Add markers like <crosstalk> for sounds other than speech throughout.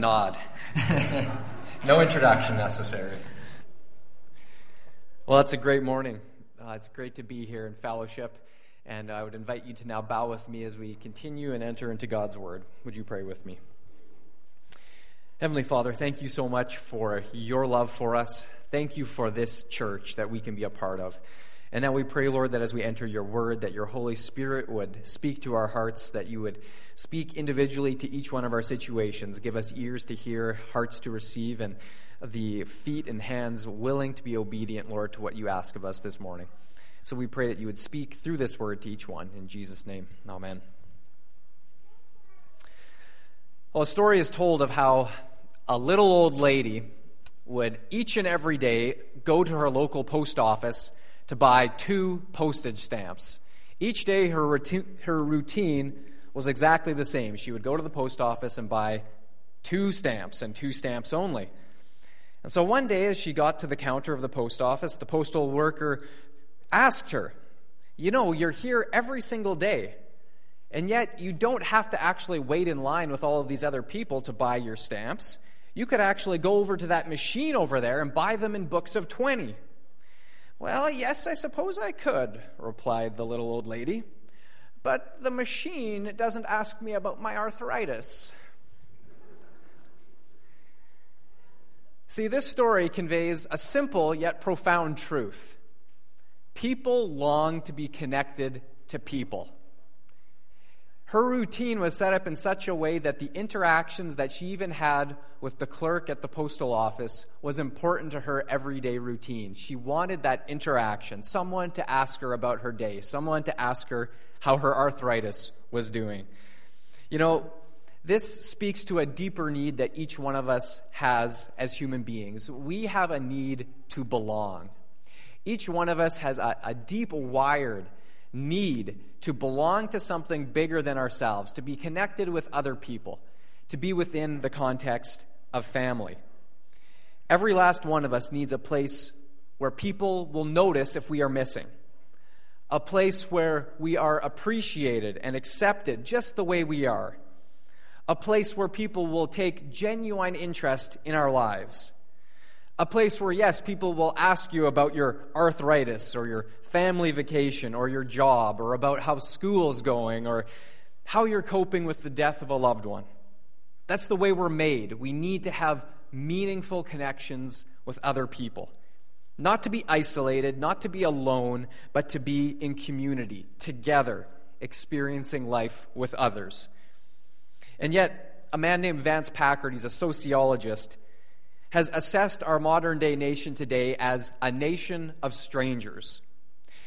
nod. <laughs> no introduction necessary. Well, it's a great morning. Uh, it's great to be here in fellowship. And I would invite you to now bow with me as we continue and enter into God's Word. Would you pray with me? Heavenly Father, thank you so much for your love for us. Thank you for this church that we can be a part of. And now we pray, Lord, that as we enter your word, that your Holy Spirit would speak to our hearts, that you would speak individually to each one of our situations. Give us ears to hear, hearts to receive, and the feet and hands willing to be obedient, Lord, to what you ask of us this morning. So we pray that you would speak through this word to each one. In Jesus' name, amen. Well, a story is told of how a little old lady would each and every day go to her local post office to buy two postage stamps. Each day, her routine, her routine was exactly the same. She would go to the post office and buy two stamps and two stamps only. And so one day, as she got to the counter of the post office, the postal worker asked her, You know, you're here every single day, and yet you don't have to actually wait in line with all of these other people to buy your stamps. You could actually go over to that machine over there and buy them in books of 20. Well, yes, I suppose I could, replied the little old lady. But the machine doesn't ask me about my arthritis. See, this story conveys a simple yet profound truth. People long to be connected to people. Her routine was set up in such a way that the interactions that she even had with the clerk at the postal office was important to her everyday routine. She wanted that interaction, someone to ask her about her day, someone to ask her how her arthritis was doing. You know, this speaks to a deeper need that each one of us has as human beings. We have a need to belong. Each one of us has a, a deep wired need to belong to something bigger than ourselves, to be connected with other people, to be within the context of family. Every last one of us needs a place where people will notice if we are missing, a place where we are appreciated and accepted just the way we are, a place where people will take genuine interest in our lives a place where, yes, people will ask you about your arthritis or your family vacation or your job or about how school's going or how you're coping with the death of a loved one. That's the way we're made. We need to have meaningful connections with other people. Not to be isolated, not to be alone, but to be in community, together, experiencing life with others. And yet, a man named Vance Packard, he's a sociologist, has assessed our modern day nation today as a nation of strangers.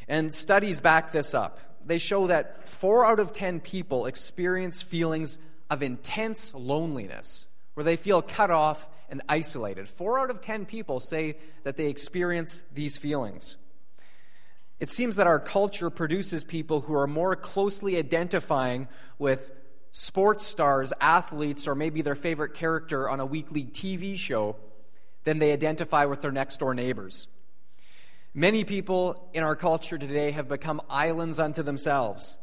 And studies back this up. They show that four out of ten people experience feelings of intense loneliness, where they feel cut off and isolated. Four out of ten people say that they experience these feelings. It seems that our culture produces people who are more closely identifying with sports stars, athletes, or maybe their favorite character on a weekly TV show than they identify with their next door neighbors. Many people in our culture today have become islands unto themselves.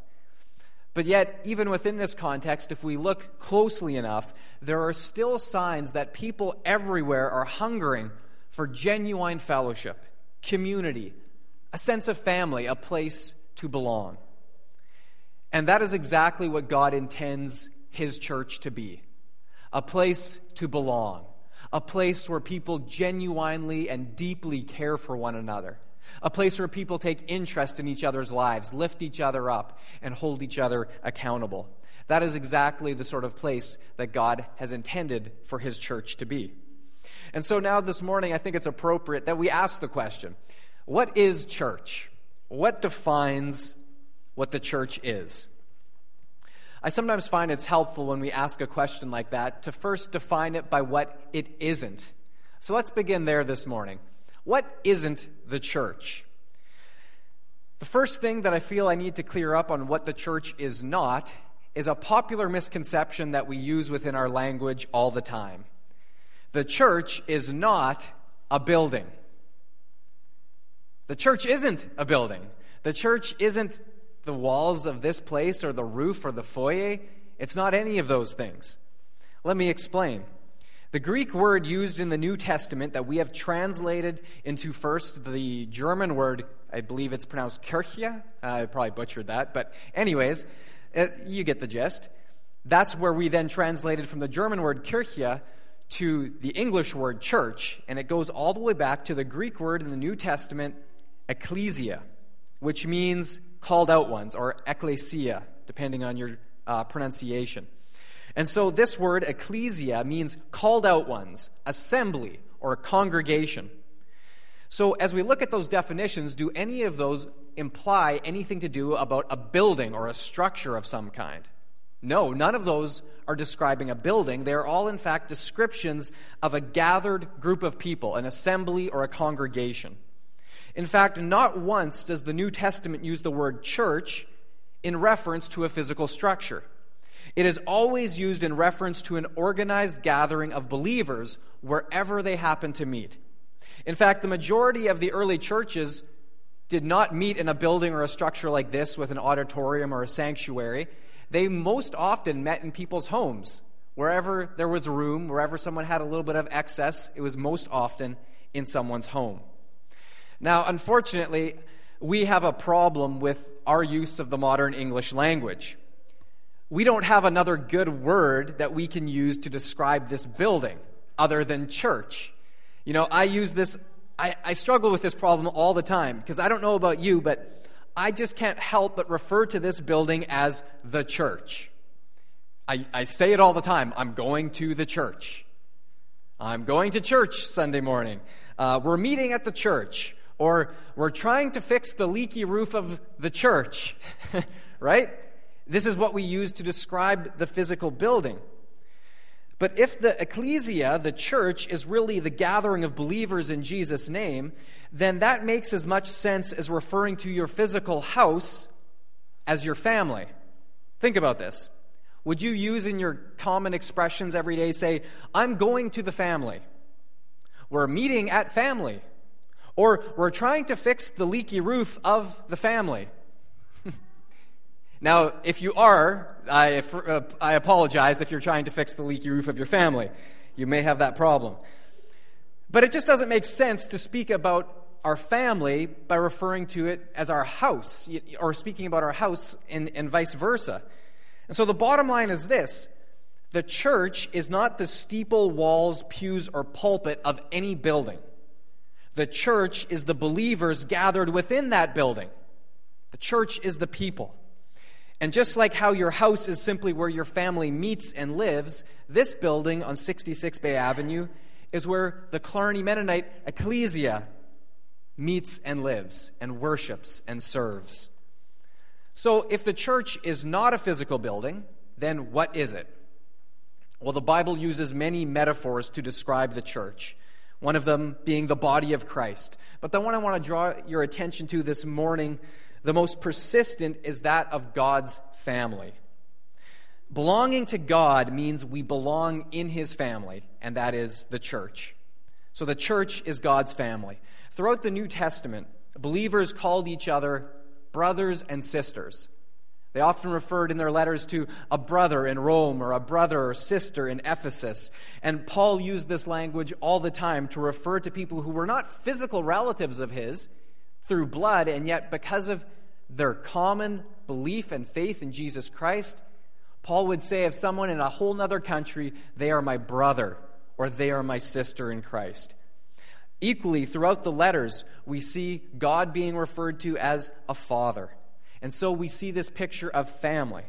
But yet, even within this context, if we look closely enough, there are still signs that people everywhere are hungering for genuine fellowship, community, a sense of family, a place to belong. And that is exactly what God intends His church to be a place to belong a place where people genuinely and deeply care for one another, a place where people take interest in each other's lives, lift each other up, and hold each other accountable. That is exactly the sort of place that God has intended for His church to be. And so now this morning, I think it's appropriate that we ask the question what is church? What defines what the church is? I sometimes find it's helpful when we ask a question like that to first define it by what it isn't. So let's begin there this morning. What isn't the church? The first thing that I feel I need to clear up on what the church is not is a popular misconception that we use within our language all the time. The church is not a building. The church isn't a building. The church isn't the walls of this place or the roof or the foyer. It's not any of those things. Let me explain. The Greek word used in the New Testament that we have translated into first the German word, I believe it's pronounced Kirche. I probably butchered that, but, anyways, uh, you get the gist. That's where we then translated from the German word Kirche to the English word church, and it goes all the way back to the Greek word in the New Testament, ecclesia, which means called out ones, or ecclesia, depending on your uh, pronunciation. And so this word, ecclesia, means called out ones, assembly, or congregation. So as we look at those definitions, do any of those imply anything to do about a building or a structure of some kind? No, none of those are describing a building. They are all, in fact, descriptions of a gathered group of people, an assembly or a congregation. In fact, not once does the New Testament use the word church in reference to a physical structure. It is always used in reference to an organized gathering of believers wherever they happen to meet. In fact, the majority of the early churches did not meet in a building or a structure like this with an auditorium or a sanctuary. They most often met in people's homes. Wherever there was room, wherever someone had a little bit of excess, it was most often in someone's home. Now, unfortunately, we have a problem with our use of the modern English language we don't have another good word that we can use to describe this building other than church. You know, I use this, I, I struggle with this problem all the time because I don't know about you, but I just can't help but refer to this building as the church. I, I say it all the time I'm going to the church. I'm going to church Sunday morning. Uh, we're meeting at the church. Or we're trying to fix the leaky roof of the church. <laughs> right? This is what we use to describe the physical building. But if the ecclesia, the church, is really the gathering of believers in Jesus' name, then that makes as much sense as referring to your physical house as your family. Think about this. Would you use in your common expressions every day, say, I'm going to the family? We're meeting at family. Or we're trying to fix the leaky roof of the family. <laughs> Now, if you are, I, uh, I apologize if you're trying to fix the leaky roof of your family. You may have that problem. But it just doesn't make sense to speak about our family by referring to it as our house, or speaking about our house and, and vice versa. And so the bottom line is this the church is not the steeple, walls, pews, or pulpit of any building. The church is the believers gathered within that building. The church is the people. And just like how your house is simply where your family meets and lives, this building on 66 Bay Avenue is where the Clarny Mennonite Ecclesia meets and lives and worships and serves. So, if the church is not a physical building, then what is it? Well, the Bible uses many metaphors to describe the church, one of them being the body of Christ. But the one I want to draw your attention to this morning the most persistent is that of God's family. Belonging to God means we belong in His family, and that is the church. So the church is God's family. Throughout the New Testament, believers called each other brothers and sisters. They often referred in their letters to a brother in Rome or a brother or sister in Ephesus. And Paul used this language all the time to refer to people who were not physical relatives of his, through blood, and yet because of their common belief and faith in Jesus Christ, Paul would say of someone in a whole other country, they are my brother or they are my sister in Christ. Equally, throughout the letters, we see God being referred to as a father. And so we see this picture of family.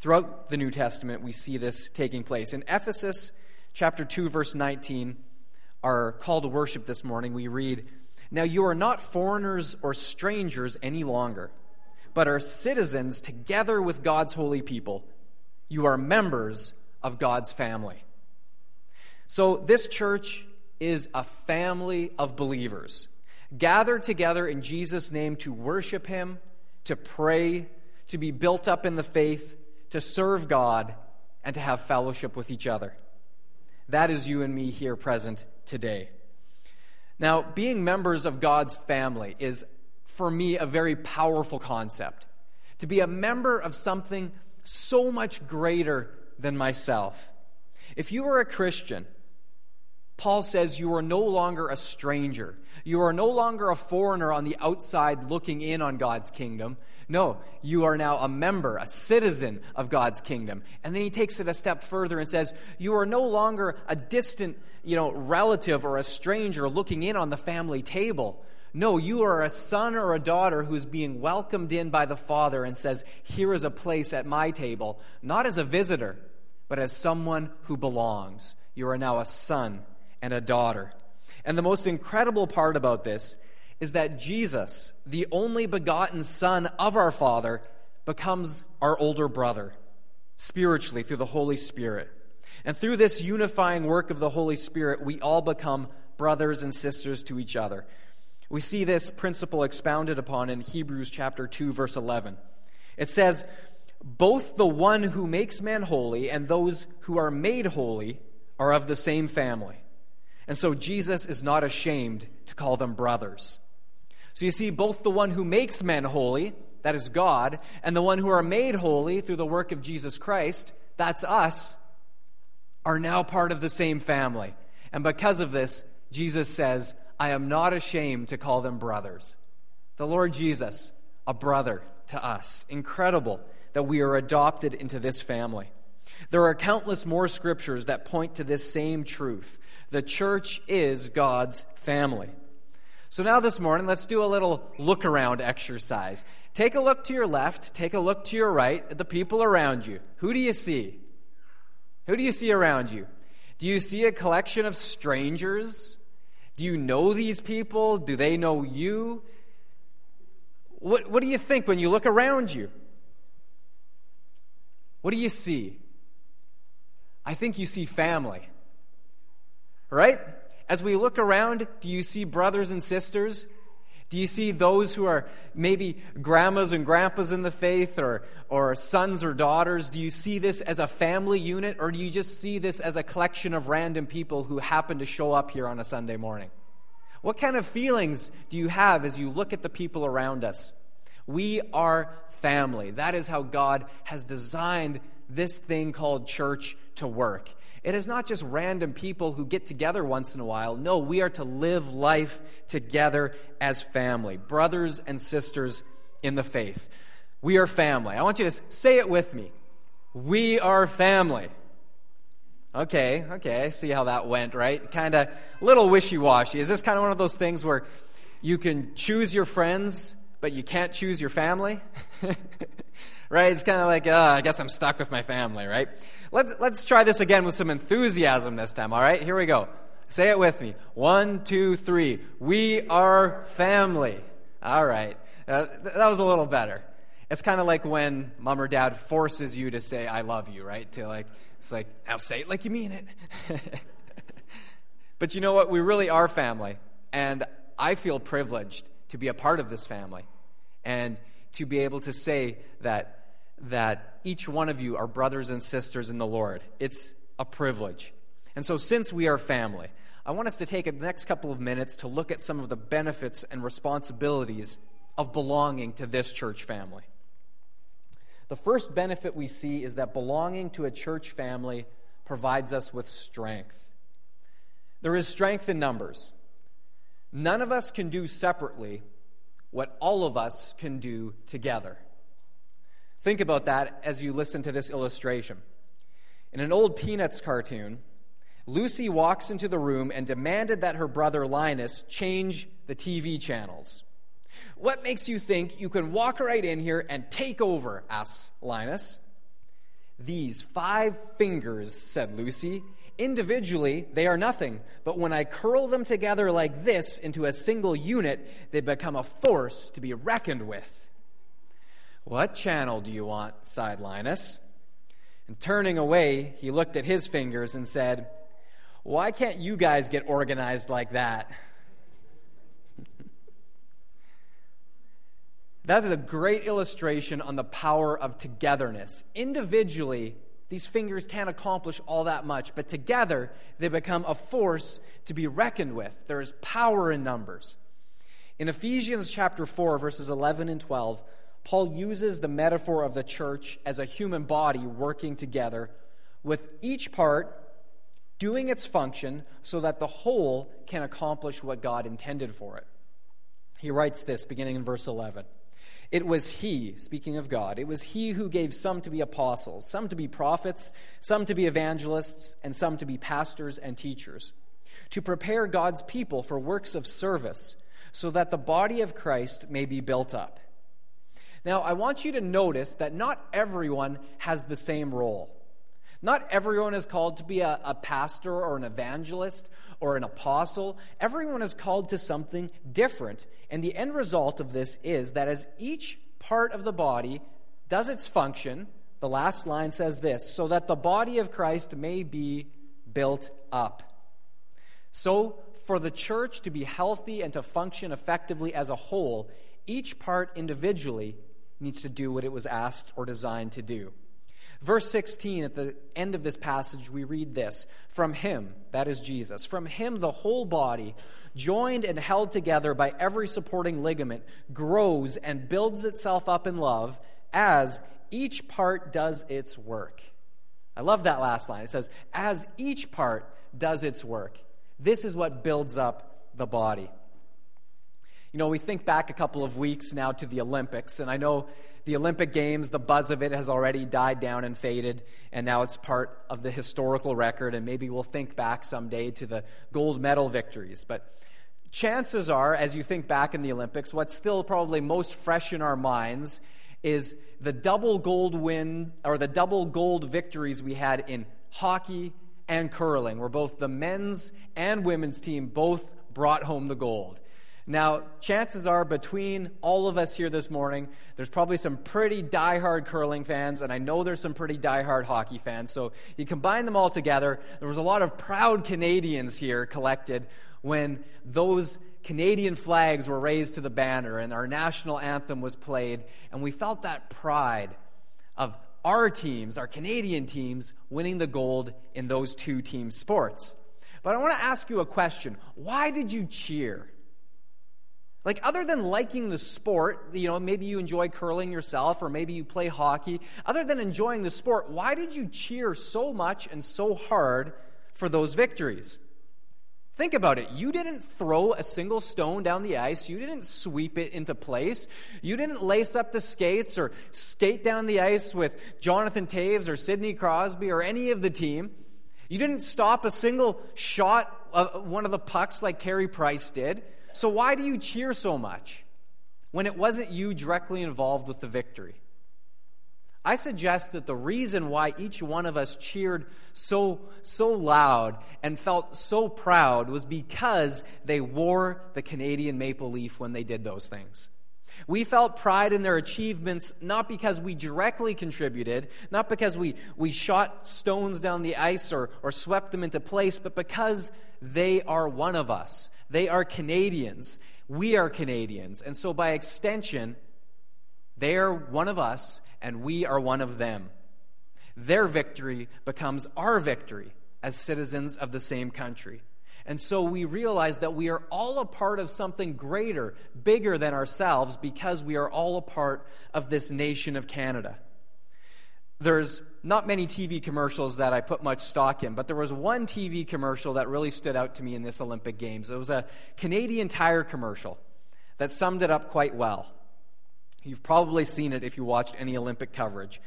Throughout the New Testament, we see this taking place. In Ephesus chapter 2, verse 19, our call to worship this morning, we read, now you are not foreigners or strangers any longer, but are citizens together with God's holy people. You are members of God's family. So this church is a family of believers gathered together in Jesus' name to worship Him, to pray, to be built up in the faith, to serve God, and to have fellowship with each other. That is you and me here present today. Now, being members of God's family is, for me, a very powerful concept. To be a member of something so much greater than myself. If you are a Christian, Paul says you are no longer a stranger. You are no longer a foreigner on the outside looking in on God's kingdom. No, you are now a member, a citizen of God's kingdom. And then he takes it a step further and says, You are no longer a distant, you know, relative or a stranger looking in on the family table. No, you are a son or a daughter who's being welcomed in by the Father and says, Here is a place at my table, not as a visitor, but as someone who belongs. You are now a son and a daughter. And the most incredible part about this is that Jesus, the only begotten Son of our Father, becomes our older brother spiritually through the Holy Spirit. And through this unifying work of the Holy Spirit, we all become brothers and sisters to each other. We see this principle expounded upon in Hebrews chapter 2 verse 11. It says, "Both the one who makes man holy and those who are made holy are of the same family." And so Jesus is not ashamed to call them brothers. So you see, both the one who makes men holy, that is God, and the one who are made holy through the work of Jesus Christ, that's us, are now part of the same family. And because of this, Jesus says, I am not ashamed to call them brothers. The Lord Jesus, a brother to us. Incredible that we are adopted into this family. There are countless more scriptures that point to this same truth. The church is God's family. So now this morning, let's do a little look around exercise. Take a look to your left, take a look to your right at the people around you. Who do you see? Who do you see around you? Do you see a collection of strangers? Do you know these people? Do they know you? What, what do you think when you look around you? What do you see? I think you see family. Right? As we look around, do you see brothers and sisters? Do you see those who are maybe grandmas and grandpas in the faith or, or sons or daughters? Do you see this as a family unit or do you just see this as a collection of random people who happen to show up here on a Sunday morning? What kind of feelings do you have as you look at the people around us? We are family. That is how God has designed this thing called church to work. It is not just random people who get together once in a while. No, we are to live life together as family, brothers and sisters in the faith. We are family. I want you to say it with me. We are family. Okay, okay, I see how that went, right? Kind of little wishy washy. Is this kind of one of those things where you can choose your friends, but you can't choose your family? <laughs> right? It's kind of like, uh, I guess I'm stuck with my family, right? Let's, let's try this again with some enthusiasm this time, all right? Here we go. Say it with me. One, two, three. We are family. All right. Uh, th- that was a little better. It's kind of like when mom or dad forces you to say, I love you, right? To like, it's like, now say it like you mean it. <laughs> but you know what? We really are family. And I feel privileged to be a part of this family and to be able to say that that each one of you are brothers and sisters in the Lord. It's a privilege. And so, since we are family, I want us to take the next couple of minutes to look at some of the benefits and responsibilities of belonging to this church family. The first benefit we see is that belonging to a church family provides us with strength. There is strength in numbers. None of us can do separately what all of us can do together. Think about that as you listen to this illustration. In an old Peanuts cartoon, Lucy walks into the room and demanded that her brother Linus change the TV channels. What makes you think you can walk right in here and take over? asks Linus. These five fingers, said Lucy. Individually, they are nothing, but when I curl them together like this into a single unit, they become a force to be reckoned with. What channel do you want? sighed Linus. And turning away, he looked at his fingers and said, Why can't you guys get organized like that? <laughs> that is a great illustration on the power of togetherness. Individually, these fingers can't accomplish all that much, but together they become a force to be reckoned with. There is power in numbers. In Ephesians chapter 4, verses 11 and 12, Paul uses the metaphor of the church as a human body working together, with each part doing its function so that the whole can accomplish what God intended for it. He writes this beginning in verse 11. It was He, speaking of God, it was He who gave some to be apostles, some to be prophets, some to be evangelists, and some to be pastors and teachers, to prepare God's people for works of service, so that the body of Christ may be built up. Now, I want you to notice that not everyone has the same role. Not everyone is called to be a, a, pastor or an evangelist or an apostle. Everyone is called to something different. And the end result of this is that as each part of the body does its function, the last line says this so that the body of Christ may be built up. So, for the church to be healthy and to function effectively as a whole, each part individually needs to do what it was asked or designed to do. Verse 16, at the end of this passage, we read this From him, that is Jesus, from him the whole body, joined and held together by every supporting ligament, grows and builds itself up in love as each part does its work. I love that last line. It says, As each part does its work. This is what builds up the body. You know, we think back a couple of weeks now to the Olympics, and I know the Olympic Games, the buzz of it has already died down and faded, and now it's part of the historical record, and maybe we'll think back someday to the gold medal victories. But chances are, as you think back in the Olympics, what's still probably most fresh in our minds is the double gold win or the double gold victories we had in hockey and curling, where both the men's and women's team both brought home the gold. Now, chances are between all of us here this morning, there's probably some pretty die-hard curling fans, and I know there's some pretty die-hard hockey fans. So you combine them all together, there was a lot of proud Canadians here collected when those Canadian flags were raised to the banner and our national anthem was played, and we felt that pride of our teams, our Canadian teams, winning the gold in those two team sports. But I want to ask you a question. Why did you cheer? Like, other than liking the sport, you know, maybe you enjoy curling yourself or maybe you play hockey, other than enjoying the sport, why did you cheer so much and so hard for those victories? Think about it. You didn't throw a single stone down the ice. You didn't sweep it into place. You didn't lace up the skates or skate down the ice with Jonathan Toews or Sidney Crosby or any of the team. You didn't stop a single shot of one of the pucks like Carey Price did. So, why do you cheer so much when it wasn't you directly involved with the victory? I suggest that the reason why each one of us cheered so, so loud and felt so proud was because they wore the Canadian maple leaf when they did those things. We felt pride in their achievements not because we directly contributed, not because we, we shot stones down the ice or, or swept them into place, but because they are one of us. They are Canadians. We are Canadians. And so, by extension, they are one of us, and we are one of them. Their victory becomes our victory as citizens of the same country. And so we realize that we are all a part of something greater, bigger than ourselves, because we are all a part of this nation of Canada. There's not many TV commercials that I put much stock in, but there was one TV commercial that really stood out to me in this Olympic Games. It was a Canadian Tire commercial that summed it up quite well. You've probably seen it if you watched any Olympic coverage.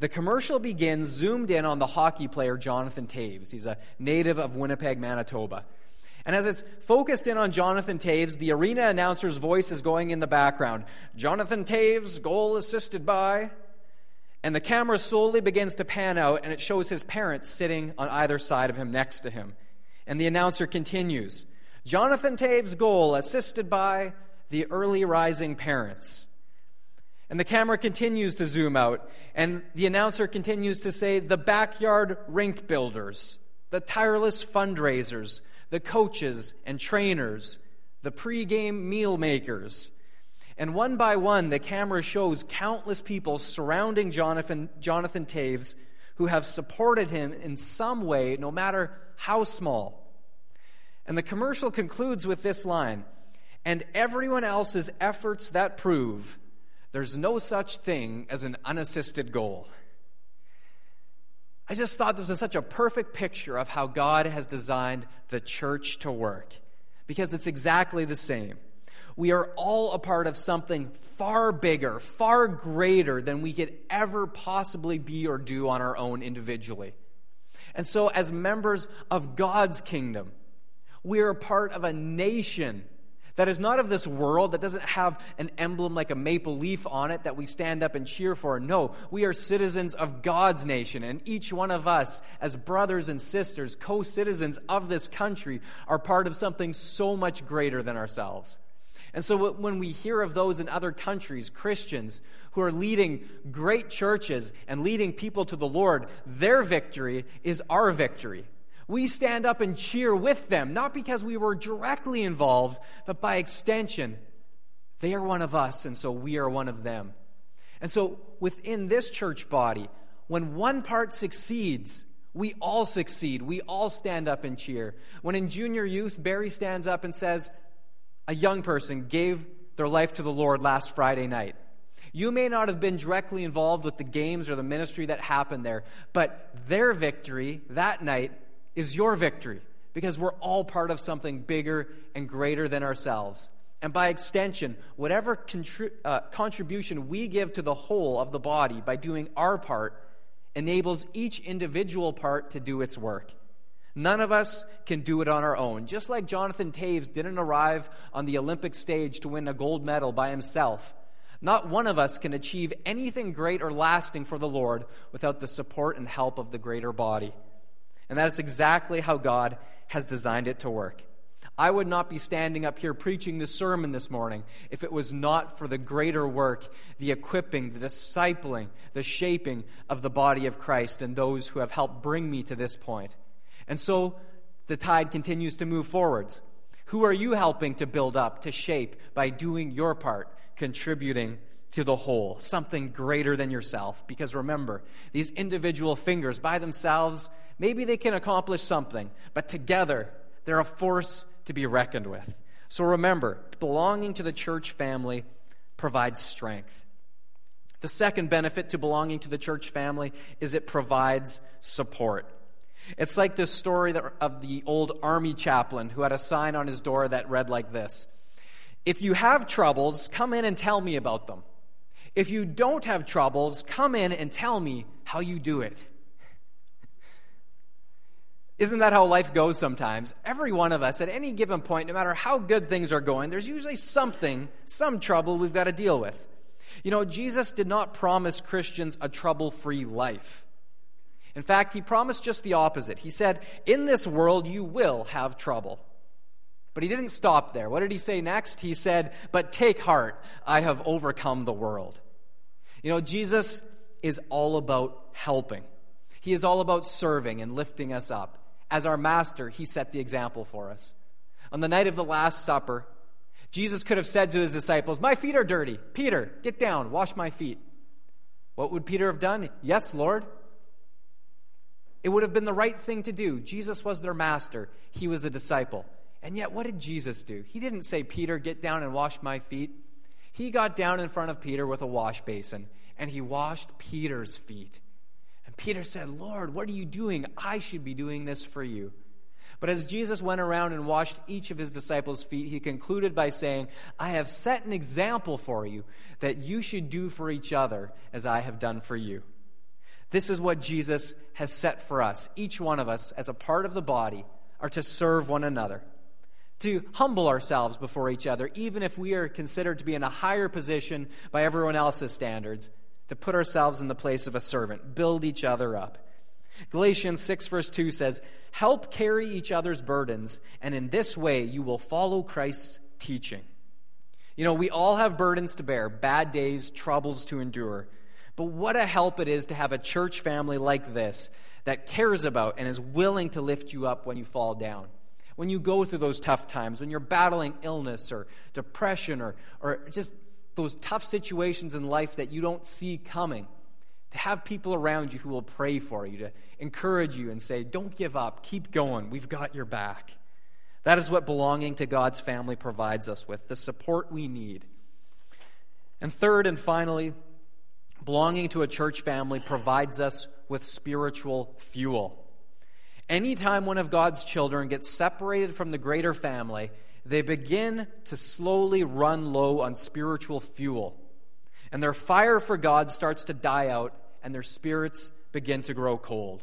The commercial begins zoomed in on the hockey player Jonathan Toews. He's a native of Winnipeg, Manitoba. And as it's focused in on Jonathan Toews, the arena announcer's voice is going in the background. Jonathan Toews, goal assisted by. And the camera slowly begins to pan out, and it shows his parents sitting on either side of him next to him. And the announcer continues Jonathan Toews goal, assisted by the early rising parents. And the camera continues to zoom out, and the announcer continues to say the backyard rink builders, the tireless fundraisers, the coaches and trainers, the pregame meal makers, and one by one, the camera shows countless people surrounding Jonathan, Jonathan Toews who have supported him in some way, no matter how small. And the commercial concludes with this line And everyone else's efforts that prove there's no such thing as an unassisted goal. I just thought this was such a perfect picture of how God has designed the church to work because it's exactly the same. We are all a part of something far bigger, far greater than we could ever possibly be or do on our own individually. And so, as members of God's kingdom, we are a part of a nation that is not of this world, that doesn't have an emblem like a maple leaf on it that we stand up and cheer for. No, we are citizens of God's nation, and each one of us, as brothers and sisters, co citizens of this country, are part of something so much greater than ourselves. And so when we hear of those in other countries, Christians, who are leading great churches and leading people to the Lord, their victory is our victory. We stand up and cheer with them, not because we were directly involved, but by extension. They are one of us, and so we are one of them. And so within this church body, when one part succeeds, we all succeed. We all stand up and cheer. When in junior youth, Barry stands up and says, A young person gave their life to the Lord last Friday night. You may not have been directly involved with the games or the ministry that happened there, but their victory that night is your victory because we're all part of something bigger and greater than ourselves. And by extension, whatever contri- uh, contribution we give to the whole of the body by doing our part enables each individual part to do its work. None of us can do it on our own. Just like Jonathan Toews didn't arrive on the Olympic stage to win a gold medal by himself, not one of us can achieve anything great or lasting for the Lord without the support and help of the greater body. And that is exactly how God has designed it to work. I would not be standing up here preaching this sermon this morning if it was not for the greater work, the equipping, the discipling, the shaping of the body of Christ and those who have helped bring me to this point. And so the tide continues to move forwards. Who are you helping to build up, to shape by doing your part, contributing to the whole, something greater than yourself? Because remember, these individual fingers by themselves, Maybe they can accomplish something, but together they're a force to be reckoned with. So remember, belonging to the church family provides strength. The second benefit to belonging to the church family is it provides support. It's like this story of the old army chaplain who had a sign on his door that read like this If you have troubles, come in and tell me about them. If you don't have troubles, come in and tell me how you do it. Isn't that how life goes sometimes? Every one of us, at any given point, no matter how good things are going, there's usually something, some trouble we've got to deal with. You know, Jesus did not promise Christians a trouble free life. In fact, he promised just the opposite. He said, In this world you will have trouble. But he didn't stop there. What did he say next? He said, But take heart, I have overcome the world. You know, Jesus is all about helping, he is all about serving and lifting us up. As our master, he set the example for us. On the night of the Last Supper, Jesus could have said to his disciples, My feet are dirty. Peter, get down, wash my feet. What would Peter have done? Yes, Lord. It would have been the right thing to do. Jesus was their master, he was a disciple. And yet, what did Jesus do? He didn't say, Peter, get down and wash my feet. He got down in front of Peter with a wash basin and he washed Peter's feet. And Peter said, Lord, what are you doing? I should be doing this for you. But as Jesus went around and washed each of his disciples' feet, he concluded by saying, I have set an example for you that you should do for each other as I have done for you. This is what Jesus has set for us. Each one of us, as a part of the body, are to serve one another, to humble ourselves before each other, even if we are considered to be in a higher position by everyone else's standards, to put ourselves in the place of a servant, build each other up. Galatians 6, verse 2 says, Help carry each other's burdens, and in this way you will follow Christ's teaching. You know, we all have burdens to bear, bad days, troubles to endure. But what a help it is to have a church family like this that cares about and is willing to lift you up when you fall down. When you go through those tough times, when you're battling illness or depression or, or just those tough situations in life that you don't see coming, to have people around you who will pray for you, to encourage you and say, Don't give up, keep going, we've got your back. That is what belonging to God's family provides us with, the support we need. And third and finally, belonging to a church family provides us with spiritual fuel. Anytime one of God's children gets separated from the greater family, they begin to slowly run low on spiritual fuel. And their fire for God starts to die out, and their spirits begin to grow cold.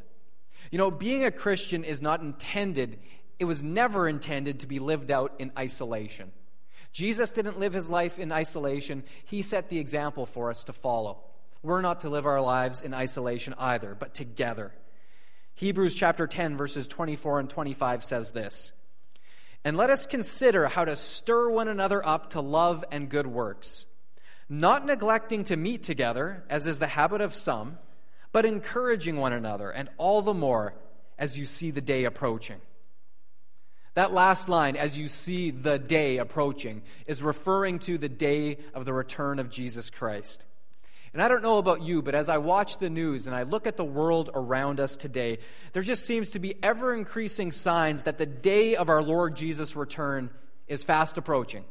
You know, being a Christian is not intended, it was never intended to be lived out in isolation. Jesus didn't live his life in isolation, he set the example for us to follow. We're not to live our lives in isolation either, but together. Hebrews chapter 10, verses 24 and 25 says this And let us consider how to stir one another up to love and good works, not neglecting to meet together, as is the habit of some, but encouraging one another, and all the more as you see the day approaching. That last line, as you see the day approaching, is referring to the day of the return of Jesus Christ. And I don't know about you, but as I watch the news and I look at the world around us today, there just seems to be ever increasing signs that the day of our Lord Jesus' return is fast approaching.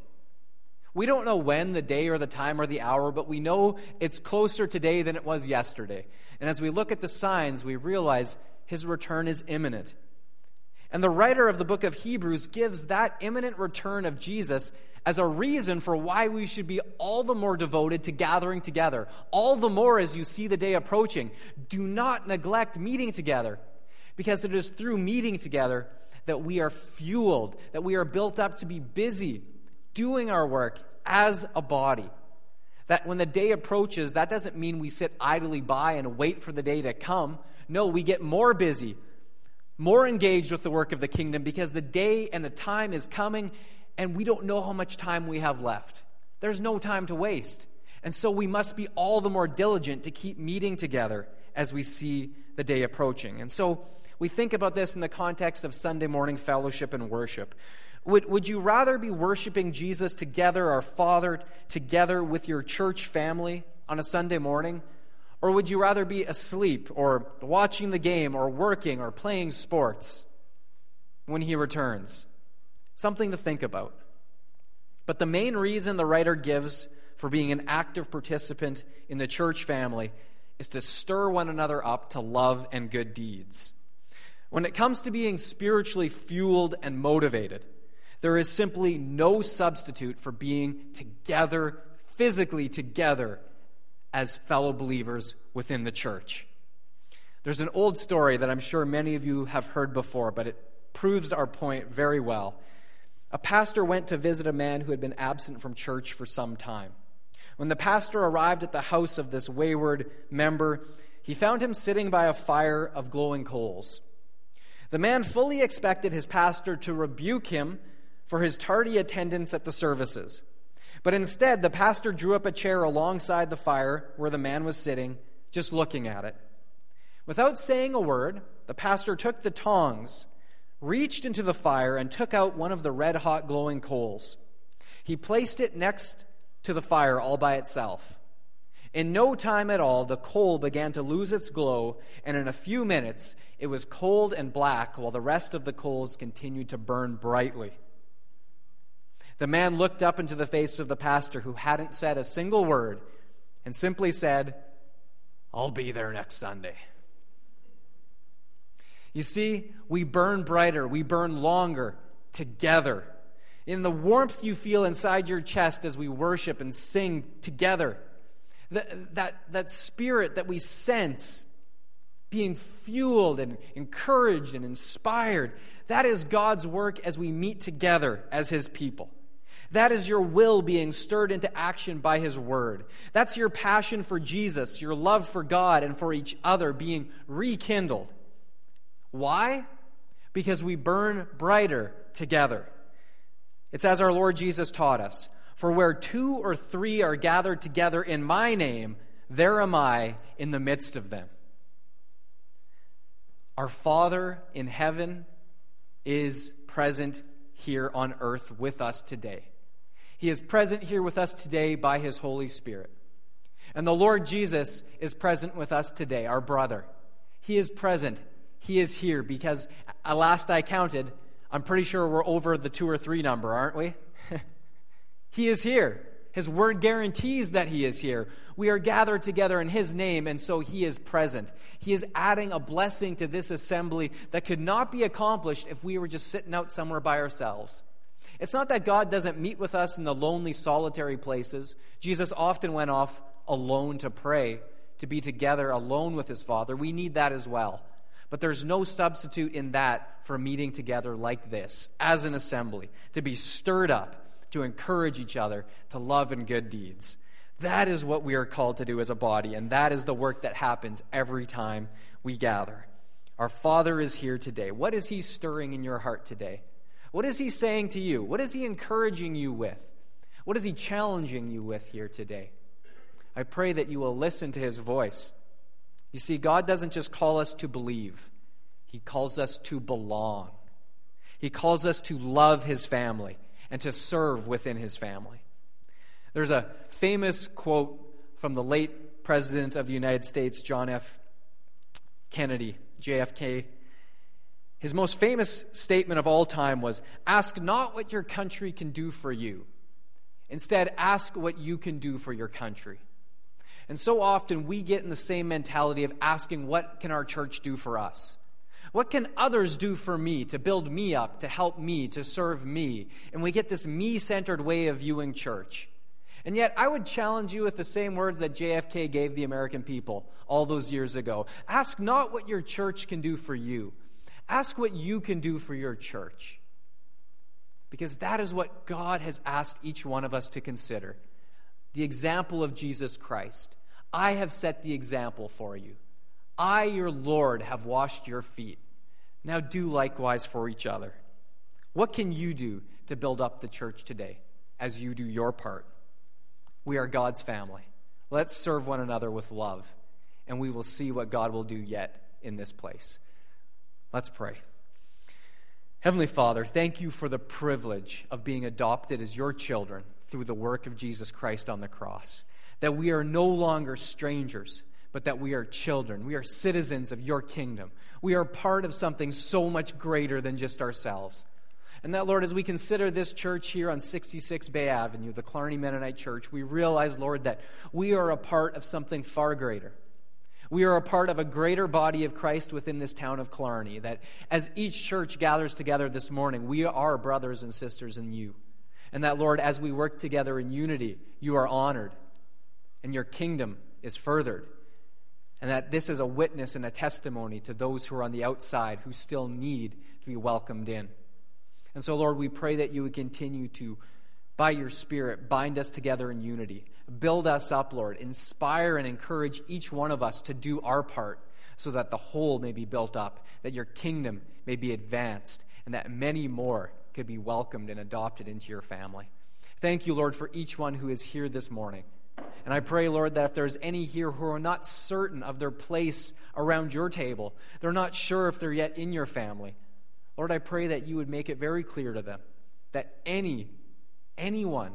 We don't know when, the day or the time or the hour, but we know it's closer today than it was yesterday. And as we look at the signs, we realize his return is imminent. And the writer of the book of Hebrews gives that imminent return of Jesus as a reason for why we should be all the more devoted to gathering together. All the more as you see the day approaching. Do not neglect meeting together, because it is through meeting together that we are fueled, that we are built up to be busy doing our work as a body. That when the day approaches, that doesn't mean we sit idly by and wait for the day to come. No, we get more busy, more engaged with the work of the kingdom because the day and the time is coming and we don't know how much time we have left. There's no time to waste. And so we must be all the more diligent to keep meeting together as we see the day approaching. And so we think about this in the context of Sunday morning fellowship and worship. Would, would you rather be worshiping Jesus together, our Father, together with your church family on a Sunday morning? Or would you rather be asleep or watching the game or working or playing sports when He returns? Something to think about. But the main reason the writer gives for being an active participant in the church family is to stir one another up to love and good deeds. When it comes to being spiritually fueled and motivated, there is simply no substitute for being together, physically together, as fellow believers within the church. There's an old story that I'm sure many of you have heard before, but it proves our point very well. A pastor went to visit a man who had been absent from church for some time. When the pastor arrived at the house of this wayward member, he found him sitting by a fire of glowing coals. The man fully expected his pastor to rebuke him for his tardy attendance at the services. But instead, the pastor drew up a chair alongside the fire where the man was sitting, just looking at it. Without saying a word, the pastor took the tongs reached into the fire and took out one of the red hot glowing coals. He placed it next to the fire all by itself. In no time at all, the coal began to lose its glow, and in a few minutes, it was cold and black while the rest of the coals continued to burn brightly. The man looked up into the face of the pastor, who hadn't said a single word, and simply said, I'll be there next Sunday. You see, we burn brighter, we burn longer together. In the warmth you feel inside your chest as we worship and sing together, that, that, that spirit that we sense being fueled and encouraged and inspired, that is God's work as we meet together as His people. That is your will being stirred into action by His Word. That's your passion for Jesus, your love for God and for each other being rekindled. Why? Because we burn brighter together. It's as our Lord Jesus taught us For where two or three are gathered together in my name, there am I in the midst of them. Our Father in heaven is present here on earth with us today. He is present here with us today by His Holy Spirit. And the Lord Jesus is present with us today, our brother. He is present he is here because, uh, last I counted, I'm pretty sure we're over the two or three number, aren't we? <laughs> he is here. His word guarantees that He is here. We are gathered together in His name, and so He is present. He is adding a blessing to this assembly that could not be accomplished if we were just sitting out somewhere by ourselves. It's not that God doesn't meet with us in the lonely, solitary places. Jesus often went off alone to pray, to be together alone with His Father. We need that as well. But there's no substitute in that for meeting together like this, as an assembly, to be stirred up to encourage each other to love and good deeds. That is what we are called to do as a body, and that is the work that happens every time we gather. Our Father is here today. What is He stirring in your heart today? What is He saying to you? What is He encouraging you with? What is He challenging you with here today? I pray that you will listen to His voice. You see, God doesn't just call us to believe, He calls us to belong. He calls us to love His family and to serve within his family. There's a famous quote from the late President of the United States, John F. Kennedy, JFK. His most famous statement of all time was Ask not what your country can do for you. Instead, ask what you can do for your country. And so often we get in the same mentality of asking, What can our church do for us? What can others do for me to build me up, to help me, to serve me? And we get this me centered way of viewing church. And yet, I would challenge you with the same words that JFK gave the American people all those years ago. Ask not what your church can do for you, ask what you can do for your church. Because that is what God has asked each one of us to consider the example of Jesus Christ. I have set the example for you. I, your Lord, have washed your feet. Now do likewise for each other. What can you do to build up the church today as you do your part? We are God's family. Let's serve one another with love, and we will see what God will do yet in this place. Let's pray. Heavenly Father, thank you for the privilege of being adopted as your children through the work of Jesus Christ on the cross. That we are no longer strangers, but that we are children. We are citizens of your kingdom. We are part of something so much greater than just ourselves. And that, Lord, as we consider this church here on 66 Bay Avenue, the Killarney Mennonite Church, we realize, Lord, that we are a part of something far greater. We are a part of a greater body of Christ within this town of Killarney. That as each church gathers together this morning, we are brothers and sisters in you. And that, Lord, as we work together in unity, you are honored and your kingdom is furthered and that this is a witness and a testimony to those who are on the outside who still need to be welcomed in. And so, Lord, we pray that you would continue to, by your Spirit, bind us together in unity. Build us up, Lord. Inspire and encourage each one of us to do our part so that the whole may be built up, that your kingdom may be advanced, and that many more could be welcomed and adopted into your family. Thank you, Lord, for each one who is here this morning. And I pray, Lord, that if there's any here who are not certain of their place around your table, they're not sure if they're yet in your family, Lord, I pray that you would make it very clear to them that any, anyone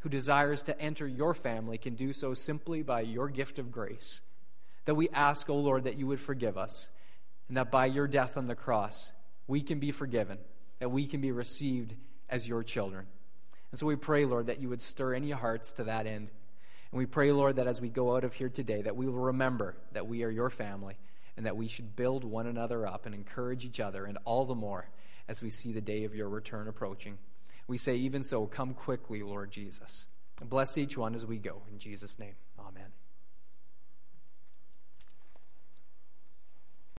who desires to enter your family can do so simply by your gift of grace. That we ask, O oh Lord, that you would forgive us, and that by your death on the cross, we can be forgiven, that we can be received as your children. And so we pray, Lord, that you would stir any hearts to that end. And we pray, Lord, that as we go out of here today, that we will remember that we are your family and that we should build one another up and encourage each other, and all the more as we see the day of your return approaching. We say, even so, come quickly, Lord Jesus. Bless each one as we go. In Jesus' name.